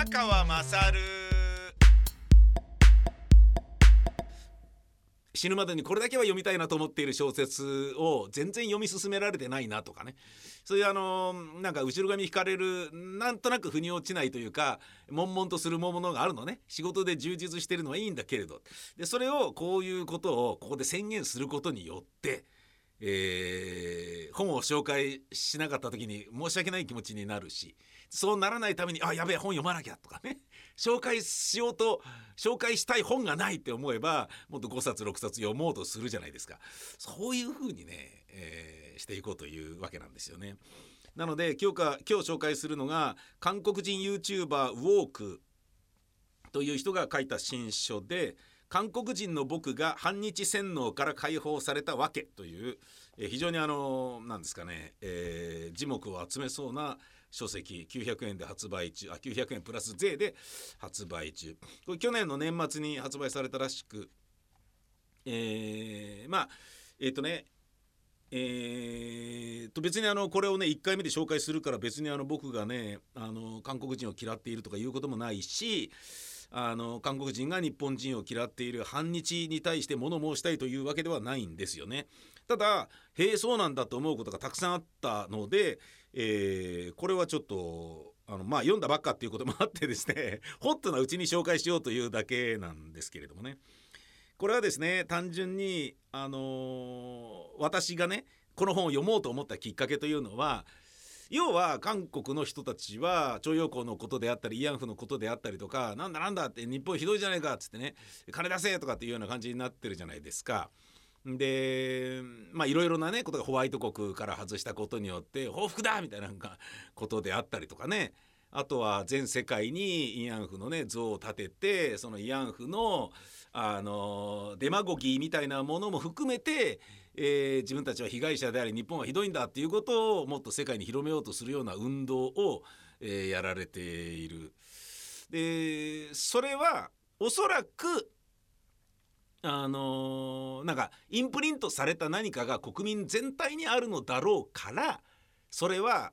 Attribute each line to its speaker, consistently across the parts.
Speaker 1: 宮川勝。死ぬまでにこれだけは読みたいなと思っている小説を全然読み進められてないなとかね。そういうあのなんか後ろ髪引かれるなんとなく腑に落ちないというか悶々とするものがあるのね。仕事で充実してるのはいいんだけれど。でそれをこういうことをここで宣言することによってえー、本を紹介しなかった時に申し訳ない気持ちになるしそうならないためにあやべえ本読まなきゃとかね 紹介しようと紹介したい本がないって思えばもっと5冊6冊読もうとするじゃないですかそういうふうにね、えー、していこうというわけなんですよね。なので今日か今日紹介するのが韓国人 YouTuber ウォークという人が書いた新書で韓国人の僕が反日洗脳から解放されたわけという、えー、非常にあの何ですかね、えー、字幕を集めそうな書籍900円で発売中あ900円プラス税で発売中これ去年の年末に発売されたらしくえー、まあえっ、ー、とねえー、と別にあのこれをね1回目で紹介するから別にあの僕がねあの韓国人を嫌っているとかいうこともないしあの韓国人が日本人を嫌っている反日に対して物申したいというわけではないんですよね。ただへえそうなんだと思うことがたくさんあったので、えー、これはちょっとあのまあ読んだばっかっていうこともあってですね ホットなうちに紹介しようというだけなんですけれどもね。これはですね単純にあのー、私がねこの本を読もうと思ったきっかけというのは要は韓国の人たちは徴用工のことであったり慰安婦のことであったりとかなんだなんだって日本ひどいじゃないかっつってね金出せとかっていうような感じになってるじゃないですか。でまあいろいろなねことがホワイト国から外したことによって報復だみたいなことであったりとかねあとは全世界に慰安婦のね像を立ててその慰安婦のあのデマゴギーみたいなものも含めてえー、自分たちは被害者であり日本はひどいんだっていうことをもっと世界に広めようとするような運動を、えー、やられている。でそれはおそらくあのー、なんかインプリントされた何かが国民全体にあるのだろうからそれは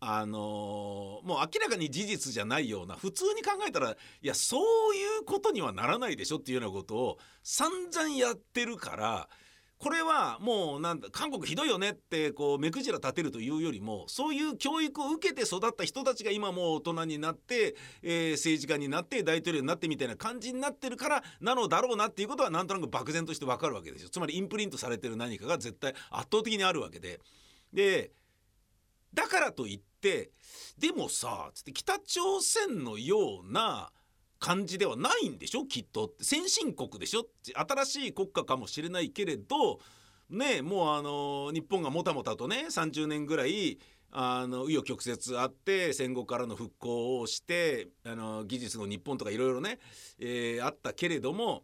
Speaker 1: あのー、もう明らかに事実じゃないような普通に考えたらいやそういうことにはならないでしょっていうようなことを散々やってるからこれはもうなんだ韓国ひどいよねってこう目くじら立てるというよりもそういう教育を受けて育った人たちが今もう大人になって、えー、政治家になって大統領になってみたいな感じになってるからなのだろうなっていうことはなんとなく漠然としてわかるわけですよ。つまりインプリントされてる何かが絶対圧倒的にあるわけで。でだからといってでもさつって北朝鮮のような感じではないんでしょ？きっと先進国でしょ？新しい国家かもしれないけれどねもうあの日本がもたもたとね30年ぐらいあの紆余曲折あって戦後からの復興をしてあの技術の日本とかいろいろね、えー、あったけれども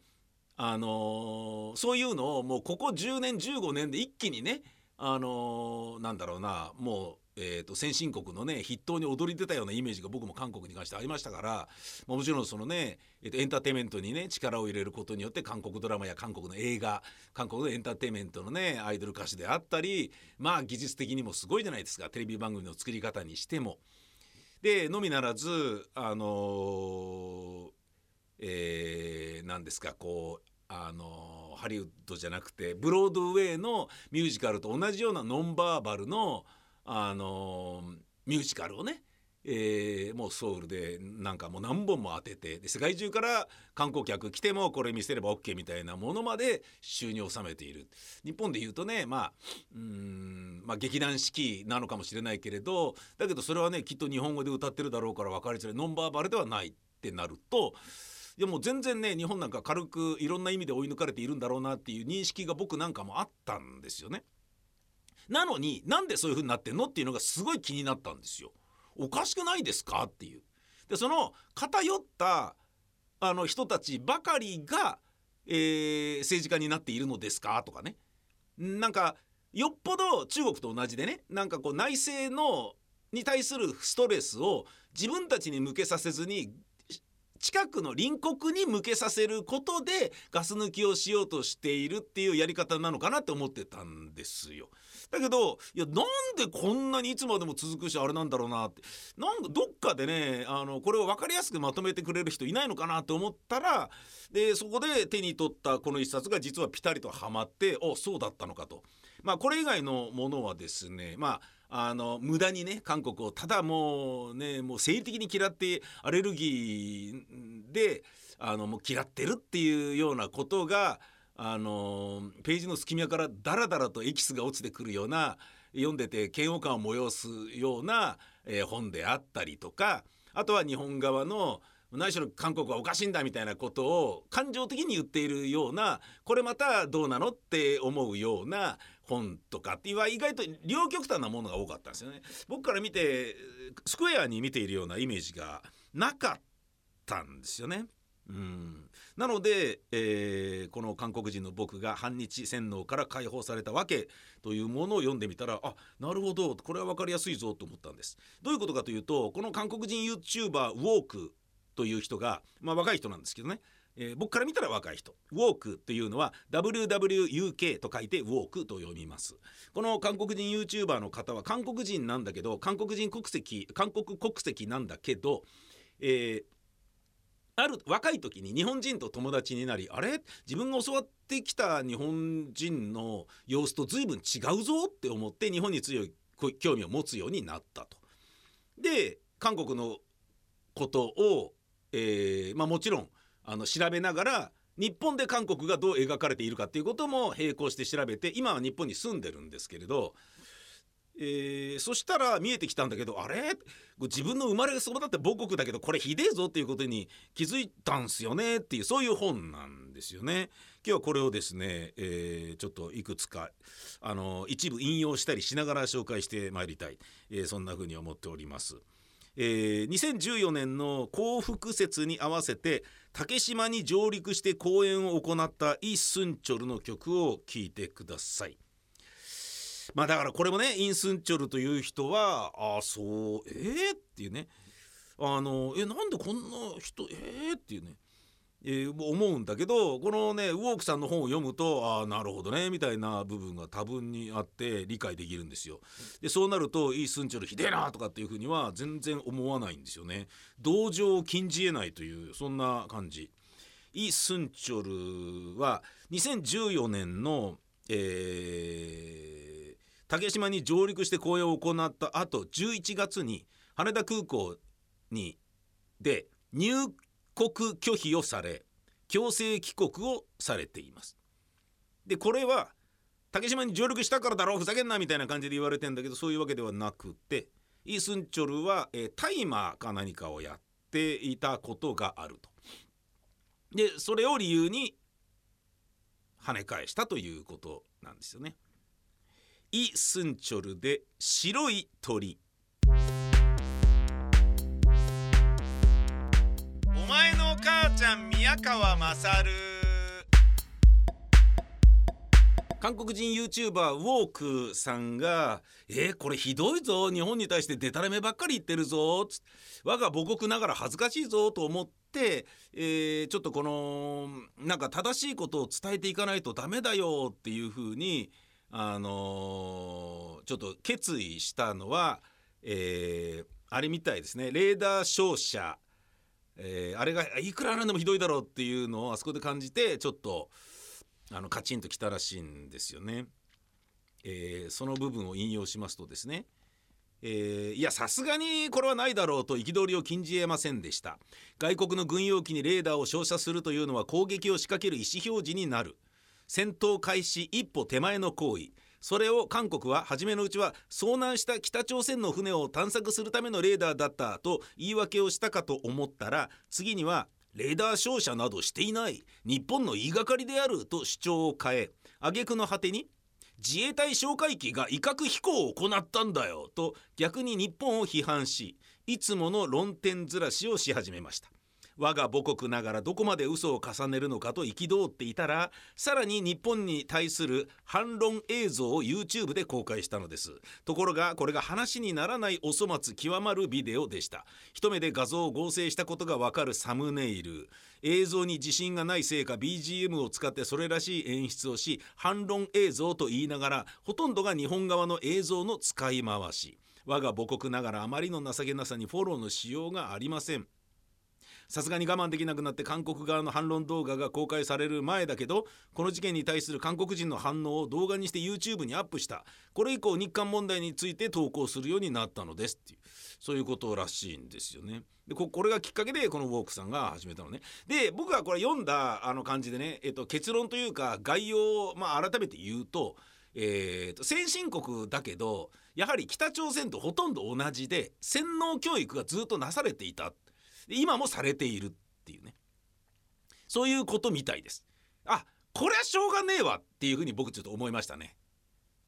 Speaker 1: あのそういうのをもうここ10年15年で一気にねあのなんだろうなもうえーと、先進国のね筆頭に躍り出たようなイメージが僕も韓国に関してありましたから、まあ、もちろんそのね、えーと、エンターテインメントにね力を入れることによって韓国ドラマや韓国の映画韓国のエンターテインメントのねアイドル歌手であったりまあ技術的にもすごいじゃないですかテレビ番組の作り方にしても。でのみならずあのー、えー、何ですかこうあのハリウッドじゃなくてブロードウェイのミュージカルと同じようなノンバーバルのあのミュージカルをねえー、もうソウルでなんかもう何本も当ててで世界中から観光客来てもこれ見せれば OK みたいなものまで収入を収めている日本でいうとねまあうんまあ劇団四季なのかもしれないけれどだけどそれはねきっと日本語で歌ってるだろうから分かりづらいノンバーバルではないってなるといやもう全然ね日本なんか軽くいろんな意味で追い抜かれているんだろうなっていう認識が僕なんかもあったんですよね。なのになんでそういう風になってんのっていうのがすごい気になったんですよ。おかしくないですかっていう。でその偏ったあの人たちばかりが、えー、政治家になっているのですかとかねなんかよっぽど中国と同じでねなんかこう内政のに対するストレスを自分たちに向けさせずに近くの隣国に向けさせることでガス抜きをしようとしているっていうやり方なのかなって思ってたんですよ。だけどいやなんでこんなにいつまでも続くしあれなんだろうなってなんかどっかでねあのこれを分かりやすくまとめてくれる人いないのかなって思ったらでそこで手に取ったこの一冊が実はピタリとはまっておそうだったのかと。まあこれ以外のものはですねまああの無駄にね韓国をただもうねもう生理的に嫌ってアレルギーであのもう嫌ってるっていうようなことがあのページの隙間からダラダラとエキスが落ちてくるような読んでて嫌悪感を催すような、えー、本であったりとかあとは日本側の何しろ韓国はおかしいんだみたいなことを感情的に言っているようなこれまたどうなのって思うような本とかっていう意外と両極端なものが多かったんですよね。僕から見てスクエアに見ているようなイメージがなかったんですよね。うんなので、えー、この韓国人の僕が反日洗脳から解放されたわけというものを読んでみたらあなるほどこれは分かりやすいぞと思ったんです。どういうことかというとこの韓国人 YouTuber ウォークという人が、まあ、若い人なんですけどねえー、僕から見たら若い人。ウォークというのは WWUK と書いてウォークと読みます。この韓国人 YouTuber の方は韓国人なんだけど韓国人国籍韓国国籍なんだけど、えー、ある若い時に日本人と友達になりあれ？自分が教わってきた日本人の様子と随分違うぞって思って日本に強い興味を持つようになったと。で韓国のことを、えーまあ、もちろんあの調べながら日本で韓国がどう描かれているかっていうことも並行して調べて今は日本に住んでるんですけれどえー、そしたら見えてきたんだけどあれ？自分の生まれ育って母国だけどこれひでえぞっていうことに気づいたんすよね？っていうそういう本なんですよね。今日はこれをですね、えー、ちょっといくつかあの一部引用したりしながら紹介してまいりたい、えー、そんな風に思っております。えー、2014年の幸福節に合わせて竹島に上陸して公演を行ったイ・スンチョルの曲を聴いてください。まあだからこれもねインスンチョルという人はああそうえー、っていうねあのえなんでこんな人えー、っていうねえー、思うんだけどこのねウォークさんの本を読むとああなるほどねみたいな部分が多分にあって理解できるんですよ。でそうなるとイースンチョルひでえなとかっていうふうには全然思わないんですよね。同情を禁じえないというそんな感じ。イ・スンチョルは2014年の、えー竹島に上陸して公演を行った後11月に羽田空港にで入国拒否をされ強制帰国をされています。でこれは竹島に上陸したからだろうふざけんなみたいな感じで言われてんだけどそういうわけではなくてイ・スンチョルは、えー、タイマーか何かをやっていたことがあると。でそれを理由に跳ね返したということなんですよね。イ・スンチョルで白い鳥母ちゃん宮川勝。韓国人 YouTuber ウォークさんが「えー、これひどいぞ。日本に対してデタラメばっかり言ってるぞ」我が母国ながら恥ずかしいぞと思って、えー、ちょっとこのなんか正しいことを伝えていかないとダメだよ。っていうふうにあのー、ちょっと決意したのは、えー、あれみたいですね。レーダー照射、えー、あれがいくらなんでもひどいだろうっていうのをあそこで感じてちょっとあのカチンときたらしいんですよね。えー、その部分を引用しますとですね。えー、いやさすがにこれはないだろうと憤りを禁じえませんでした。外国の軍用機にレーダーを照射するというのは攻撃を仕掛ける意思表示になる。戦闘開始一歩手前の行為。それを韓国は初めのうちは遭難した北朝鮮の船を探索するためのレーダーだったと言い訳をしたかと思ったら次にはレーダー照射などしていない日本の言いがかりであると主張を変え挙句の果てに自衛隊哨戒機が威嚇飛行を行ったんだよと逆に日本を批判しいつもの論点ずらしをし始めました我が母国ながらどこまで嘘を重ねるのかと憤っていたらさらに日本に対する反論映像を YouTube で公開したのです。ところがこれが話にならないお粗末極まるビデオでした。一目で画像を合成したことがわかるサムネイル。映像に自信がないせいか BGM を使ってそれらしい演出をし反論映像と言いながらほとんどが日本側の映像の使い回し。我が母国ながらあまりの情けなさにフォローのしようがありません。さすがに我慢できなくなって韓国側の反論動画が公開される前だけどこの事件に対する韓国人の反応を動画にして YouTube にアップしたこれ以降日韓問題について投稿するようになったのですっていうそういうことらしいんですよね。でこれがきっかけでこのウォークさんが始めたのね。で僕がこれ読んだあの感じでね、えっと、結論というか概要を、まあ、改めて言うと,、えーと先進国だけどやはり北朝鮮とほとんど同じで洗脳教育がずっとなされていた。今もされているっていうね。そういうことみたいです。あこれはしょうがねえわっていうふうに僕ちょっと思いましたね。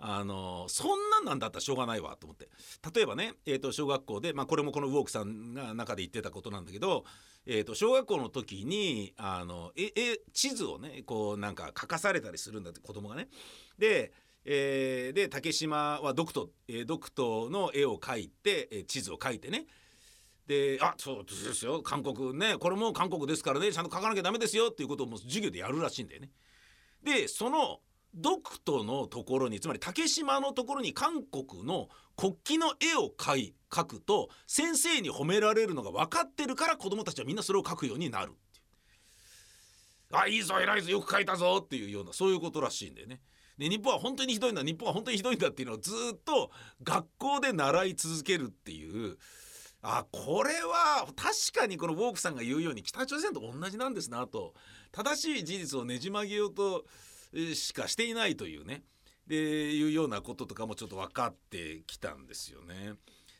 Speaker 1: あのそんなんなんだったらしょうがないわと思って。例えばね、えー、と小学校で、まあ、これもこのウォークさんが中で言ってたことなんだけど、えー、と小学校の時にあのええ地図をねこうなんか書かされたりするんだって子供がね。でえー、で竹島はドクト、えー、ドクトの絵を描いて、えー、地図を描いてね。であそうですよ韓国ねこれも韓国ですからねちゃんと書かなきゃダメですよっていうことをもう授業でやるらしいんだよね。でそのドクトのところにつまり竹島のところに韓国の国旗の絵を描い描くと先生に褒められるのが分かってるから子どもたちはみんなそれを描くようになるっていうあいいぞ偉いぞよく描いたぞっていうようなそういうことらしいんだよね。で日本は本当にひどいんだ日本は本当にひどいんだっていうのをずっと学校で習い続けるっていうあこれは確かにこのウォークさんが言うように北朝鮮と同じなんですなと正しい事実をねじ曲げようとしかしていないというねでいうようなこととかもちょっと分かってきたんですよね。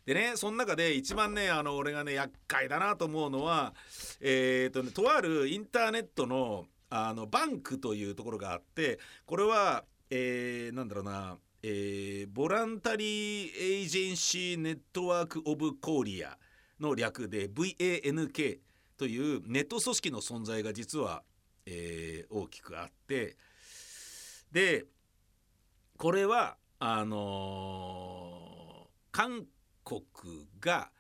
Speaker 1: でねその中で一番ねあの俺がね厄介だなと思うのはえー、とねとあるインターネットのあのバンクというところがあってこれは、えー、なんだろうなえー、ボランタリー・エージェンシー・ネットワーク・オブ・コーリアの略で VANK というネット組織の存在が実は、えー、大きくあってでこれはあのー、韓国が、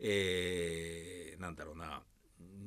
Speaker 1: えー、なんだろうな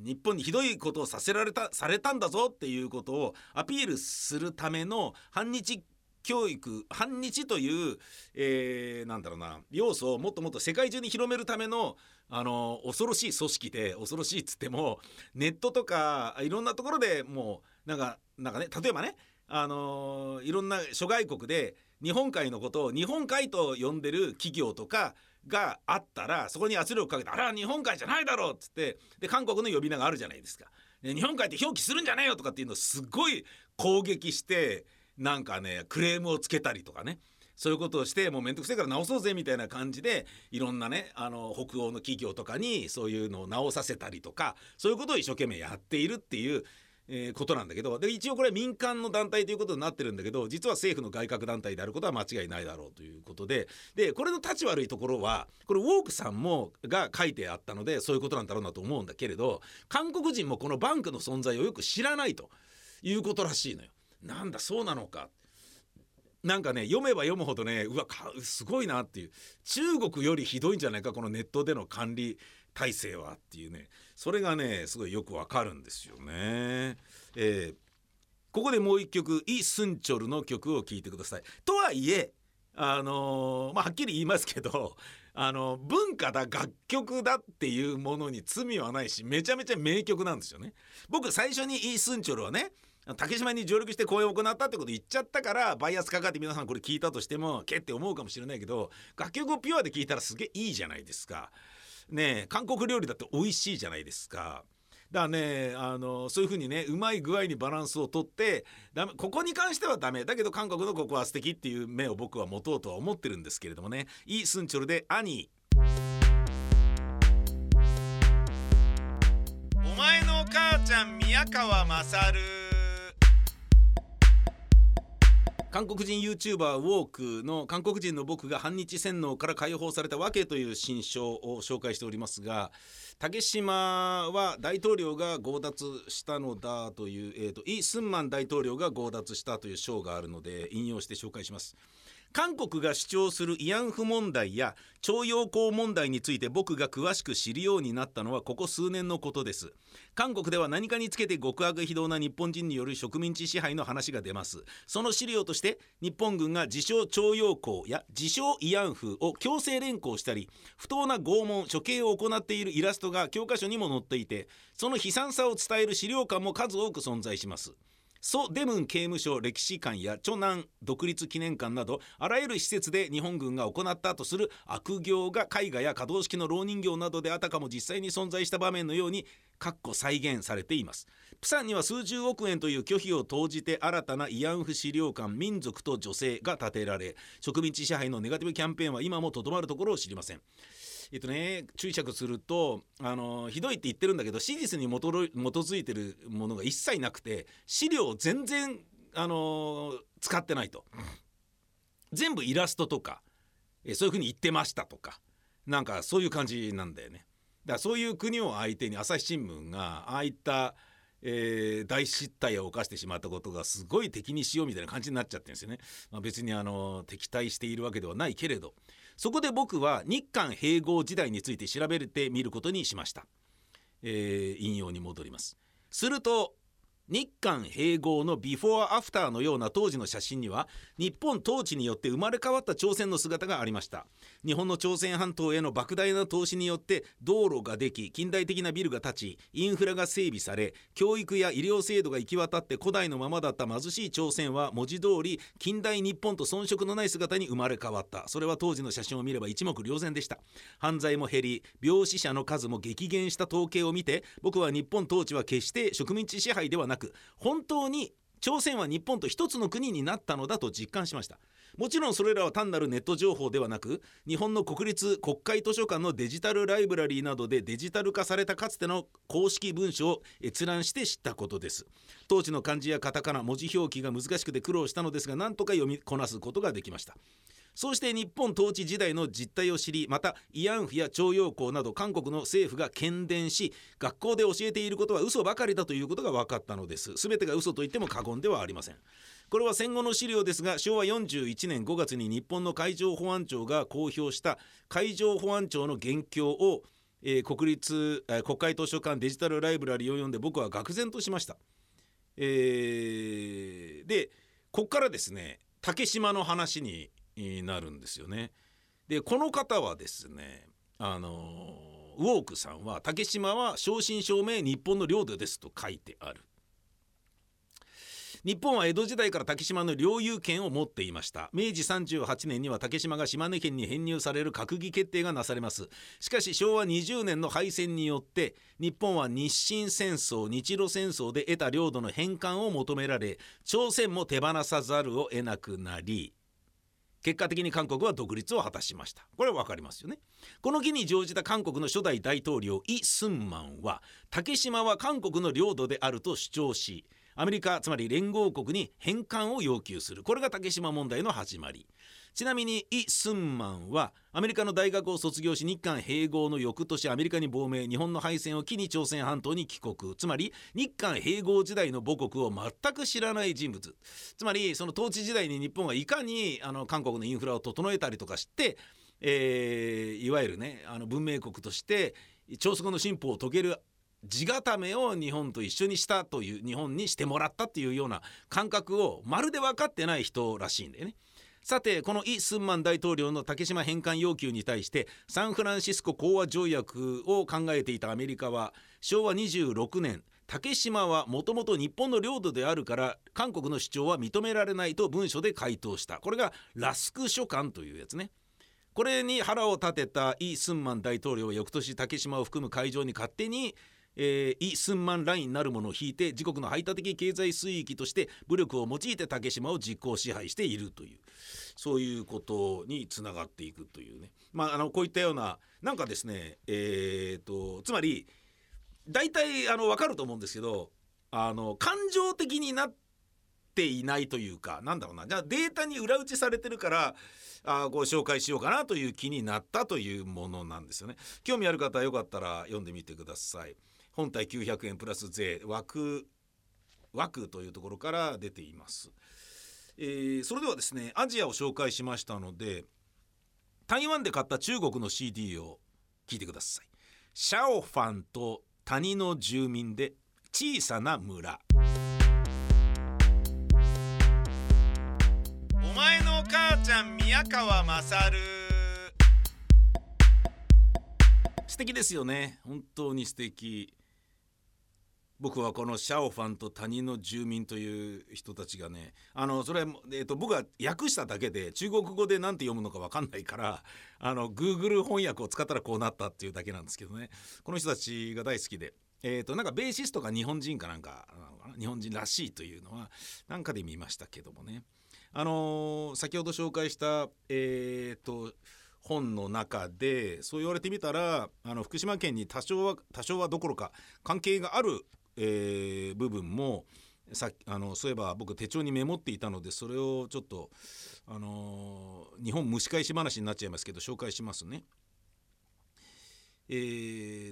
Speaker 1: 日本にひどいことをさせられたされたんだぞっていうことをアピールするための反日教育反日という、えー、なんだろうな要素をもっともっと世界中に広めるためのあの恐ろしい組織で恐ろしいっつってもネットとかいろんなところでもうなんかなんかね例えばねあのいろんな諸外国で日本海のことを日本海と呼んでる企業とかがあったらそこに圧力かけて「あら日本海じゃないだろ」っつってで韓国の呼び名があるじゃないですか。日本海って表記するんじゃねえよとかっていうのをすごい攻撃してなんかねクレームをつけたりとかねそういうことをしてもうめんどくせえから直そうぜみたいな感じでいろんなねあの北欧の企業とかにそういうのを直させたりとかそういうことを一生懸命やっているっていうえー、ことなんだけどで一応これ民間の団体ということになってるんだけど実は政府の外郭団体であることは間違いないだろうということででこれの立ち悪いところはこれウォークさんもが書いてあったのでそういうことなんだろうなと思うんだけれど韓国人もこのバンクの存在をよく知らないということらしいのよ。なんだそうなのかなんかね読めば読むほどねうわすごいなっていう中国よりひどいんじゃないかこのネットでの管理体制はっていうねそれがねすごいよくわかるんですよね。えー、ここでもう一曲イ・スンチョルの曲を聴いてください。とはいえあのー、まあ、はっきり言いますけどあの文化だ楽曲だっていうものに罪はないしめちゃめちゃ名曲なんですよね。僕最初にイ・スンチョルはね竹島に上陸して公演を行ったってこと言っちゃったからバイアスかかって皆さんこれ聞いたとしてもけって思うかもしれないけど楽曲をピュアで聞いたらすげえいいじゃないですか。ね韓国料理だって美味しいじゃないですか。だからねあのそういう風にねうまい具合にバランスをとってダメここに関してはダメだけど韓国のここは素敵っていう目を僕は持とうとは思ってるんですけれどもねイ・スンチョルで「兄」お前のお母ちゃん宮川勝韓国人 YouTuber ウォークの韓国人の僕が反日洗脳から解放されたわけという新書を紹介しておりますが竹島は大統領が強奪したのだという、えーと、イ・スンマン大統領が強奪したという章があるので引用して紹介します。韓国が主張する慰安婦問題や徴用工問題について僕が詳しく知るようになったのはここ数年のことです。韓国では何かにつけて極悪非道な日本人による植民地支配の話が出ます。その資料として日本軍が自称徴用工や自称慰安婦を強制連行したり不当な拷問処刑を行っているイラストが教科書にも載っていてその悲惨さを伝える資料館も数多く存在します。ソ・デムン刑務所歴史館や長南独立記念館などあらゆる施設で日本軍が行ったとする悪行が絵画や可動式の蝋人形などであたかも実際に存在した場面のように括弧再現されています。プサンには数十億円という拒否を投じて新たな慰安婦資料館民族と女性が建てられ植民地支配のネガティブキャンペーンは今もとどまるところを知りません。えっとね注釈するとあのひどいって言ってるんだけど史実に基づいてるものが一切なくて資料全然あの使ってないと。全部イラストとかえそういうふうに言ってましたとかなんかそういう感じなんだよね。だそういう国を相手に朝日新聞がああいったえー、大失態を犯してしまったことがすごい敵にしようみたいな感じになっちゃってるんですよね。まあ、別にあの敵対しているわけではないけれど。そこで僕は日韓併合時代について調べてみることにしました、えー、引用に戻ります。すると日韓併合のビフォーアフターのような当時の写真には日本統治によって生まれ変わった朝鮮の姿がありました。日本の朝鮮半島への莫大な投資によって道路ができ近代的なビルが建ちインフラが整備され教育や医療制度が行き渡って古代のままだった貧しい朝鮮は文字通り近代日本と遜色のない姿に生まれ変わった。それは当時の写真を見れば一目瞭然でした。犯罪も減り病死者の数も激減した統計を見て僕は日本統治は決して植民地支配ではなくく本当に朝鮮は日本と一つの国になったのだと実感しました。もちろんそれらは単なるネット情報ではなく日本の国立国会図書館のデジタルライブラリーなどでデジタル化されたかつての公式文書を閲覧して知ったことです。当時の漢字やカタカナ文字表記が難しくて苦労したのですが何とか読みこなすことができました。そうして日本統治時代の実態を知りまた慰安婦や徴用工など韓国の政府が喧伝し学校で教えていることは嘘ばかりだということが分かったのです全てが嘘と言っても過言ではありませんこれは戦後の資料ですが昭和41年5月に日本の海上保安庁が公表した海上保安庁の元凶を、えー、国立、えー、国会図書館デジタルライブラリを読んで僕は愕然としました。えー、でここからですね竹島の話にになるんですよね。でこの方はですねあのウォークさんは竹島は正真正銘日本の領土ですと書いてある。日本は江戸時代から竹島の領有権を持っていました明治38年には竹島が島根県に編入される閣議決定がなされますしかし昭和20年の敗戦によって日本は日清戦争日露戦争で得た領土の返還を求められ朝鮮も手放さざるを得なくなり結果的に韓国は独立を果たしました。これは分かりますよね。この儀に乗じた韓国の初代大統領イ・スンマンは竹島は韓国の領土であると主張しアメリカつまり連合国に返還を要求する。これが竹島問題の始まり。ちなみにイ・スンマンはアメリカの大学を卒業し日韓併合の翌年アメリカに亡命。日本の敗戦を機に朝鮮半島に帰国。つまり日韓併合時代の母国を全く知らない人物。つまりその統治時代に日本がいかにあの韓国のインフラを整えたりとかして、えー、いわゆるねあの文明国として朝鮮の進歩を遂げる地固めを日本と一緒にしたという日本にしてもらったっていうような感覚をまるで分かってない人らしいんだよね。さてこのイ・スンマン大統領の竹島返還要求に対してサンフランシスコ講和条約を考えていたアメリカは昭和26年竹島はもともと日本の領土であるから韓国の主張は認められないと文書で回答したこれがラスク書簡というやつねこれに腹を立てたイ・スンマン大統領は翌年竹島を含む海上に勝手にえー、イ・スンマンラインなるものを引いて自国の排他的経済水域として武力を用いて竹島を実効支配しているというそういうことにつながっていくというねまああのこういったようななんかですねえーと、つまり大体あの分かると思うんですけどあの感情的になってていないというかなんだろうなじゃあデータに裏打ちされてるからあご紹介しようかなという気になったというものなんですよね。興味ある方はよかったら読んでみてください。本体900円プラス税枠枠というところから出ています。えー、それではですねアジアを紹介しましたので台湾で買った中国の CD を聞いてください。シャオファンと谷の住民で小さな村。お前の母ちゃん宮川勝素敵ですよね本当に素敵僕はこのシャオファンと谷の住民という人たちがねあのそれ、えーと、僕は訳しただけで中国語で何て読むのか分かんないから あの Google 翻訳を使ったらこうなったっていうだけなんですけどね。この人たちが大好きで。えーと、なんかベーシストが日本人かなんか日本人らしいというのはなんかで見ましたけどもね。あのー、先ほど紹介したえっ、ー、と本の中でそう言われてみたらあの福島県に多少は多少はどころか関係があるえー、部分もさあのそういえば僕手帳にメモっていたのでそれをちょっと、あのー、日本蒸し返し話になっちゃいますけど紹介しますね。え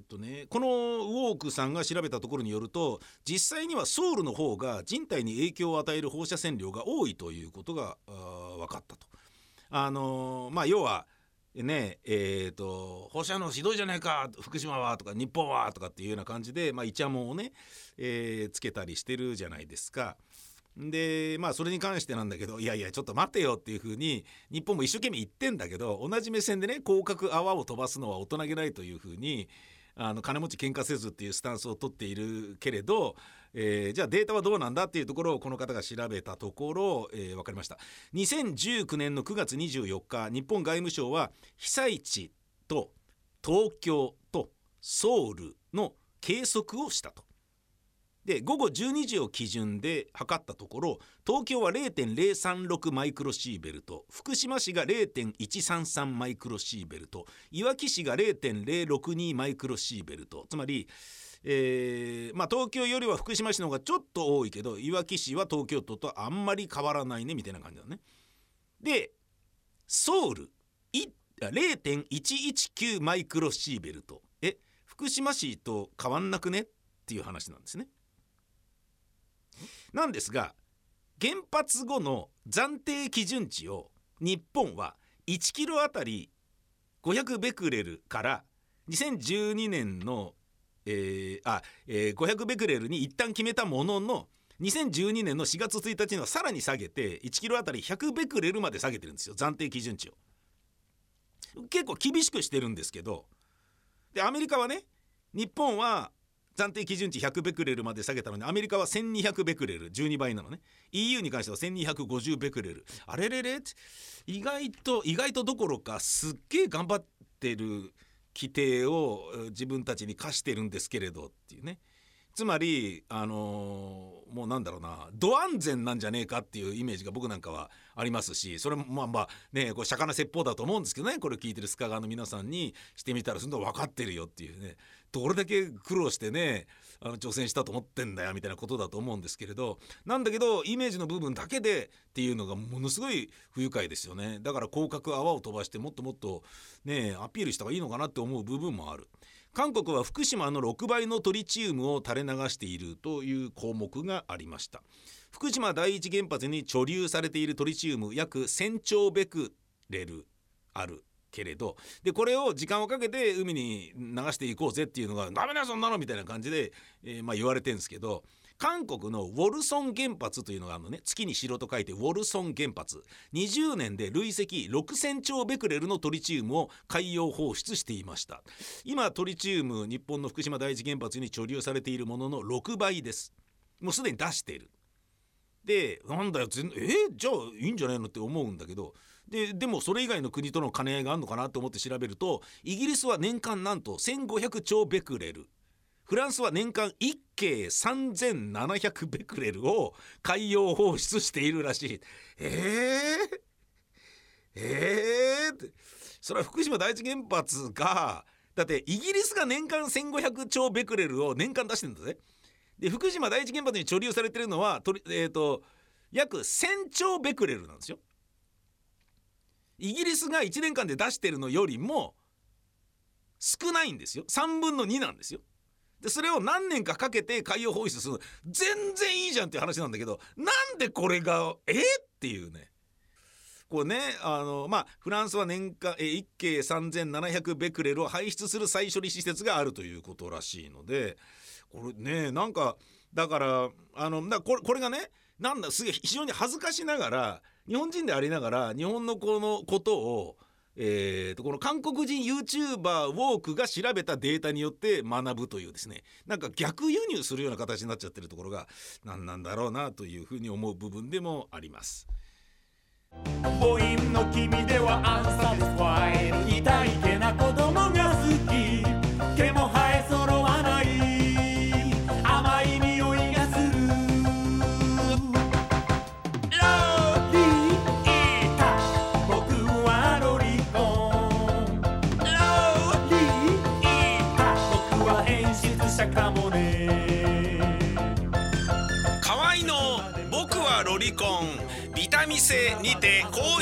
Speaker 1: ー、っとねこのウォークさんが調べたところによると実際にはソウルの方が人体に影響を与える放射線量が多いということが分かったと。あのー、まあ要はねえーと、放射能ひどいじゃないか福島はとか日本はとかっていうような感じで、まあ、イチャモンをね、えー、つけたりしてるじゃないですか。でまあそれに関してなんだけどいやいやちょっと待てよっていうふうに日本も一生懸命言ってんだけど同じ目線でね広角泡を飛ばすのは大人げないというふうにあの金持ち喧嘩せずっていうスタンスを取っているけれどえー、じゃあデータはどうなんだっていうところをこの方が調べたところ、えー、分かりました2019年の9月24日日本外務省は被災地と東京とソウルの計測をしたと。で午後12時を基準で測ったところ東京は0.036マイクロシーベルト福島市が0.133マイクロシーベルトいわき市が0.062マイクロシーベルトつまりえー、まあ、東京よりは福島市の方がちょっと多いけどいわき市は東京都とあんまり変わらないねみたいな感じだね。でソウル0.119マイクロシーベルトえ福島市と変わんなくね？っていう話なんですね。なんですが原発後の暫定基準値を日本は1キロあたり500ベクレルから2012年のえー、あ、えー、500ベクレルに一旦決めたものの2012年の4月1日にはさらに下げて1キロあたり100ベクレルまで下げてるんですよ暫定基準値を。結構厳しくしてるんですけどでアメリカはね日本は暫定基準値100ベクレルまで下げたのにアメリカは1200ベクレル12倍なのね。EU に関しては1250ベクレル。あれれれ？って意外と意外とどころかすっげえ頑張ってる規定を自分たちに課してるんですけれどっていうね。つまりあのー、もうなんだろうなド安全なんじゃねえかっていうイメージが僕なんかはありますしそれもまあまあねこれ釈迦な説法だと思うんですけどねこれ聞いてる須賀川の皆さんにしてみたらそんな分かってるよっていうねどれだけ苦労してねあの挑戦したと思ってんだよみたいなことだと思うんですけれどなんだけどイメージの部分だけでっていうのがものすごい不愉快ですよねだから広角泡を飛ばしてもっともっとねアピールした方がいいのかなって思う部分もある。韓国は福島の6倍のトリチウムを垂れ流しているという項目がありました。福島第一原発に貯留されているトリチウム約1000兆ベクレルあるけれどでこれを時間をかけて海に流していこうぜっていうのがダメだそんなのみたいな感じで、えー、まあ言われてるんですけど韓国のウォルソン原発というのがあるのね。月に城と書いてウォルソン原発。20年で累積6000兆ベクレルのトリチウムを海洋放出していました。今トリチウム日本の福島第一原発に貯留されているものの6倍です。もうすでに出している。でなんだよ全え？ー、じゃあいいんじゃないのって思うんだけど。ででもそれ以外の国との兼ね合いがあるのかなと思って調べるとイギリスは年間なんと1500兆ベクレル。フランスは年間1計3700ベクレルを海洋放出しているらしい。えー、ええー、それは福島第一原発がだってイギリスが年間1500兆ベクレルを年間出してるんだぜ。で福島第一原発に貯留されてるのはとえーと約1000兆ベクレルなんですよ。イギリスが1年間で出してるのよりも少ないんですよ3分の2なんですよ。でそれを何年かかけて海洋放出する。全然いいじゃんっていう話なんだけどなんでこれがえっていうね。これねあのまあフランスは年間え1計3700ベクレルを排出する再処理施設があるということらしいのでこれねなんかだからあのだこれこれがねなんだすげえ非常に恥ずかしながら日本人でありながら日本のこのことをえー、とこの韓国人 YouTuber ウォークが調べたデータによって学ぶというですねなんか逆輸入するような形になっちゃってるところが何なんだろうなというふうに思う部分でもあります。母音の君ではアンサティスファイ痛いけな子供が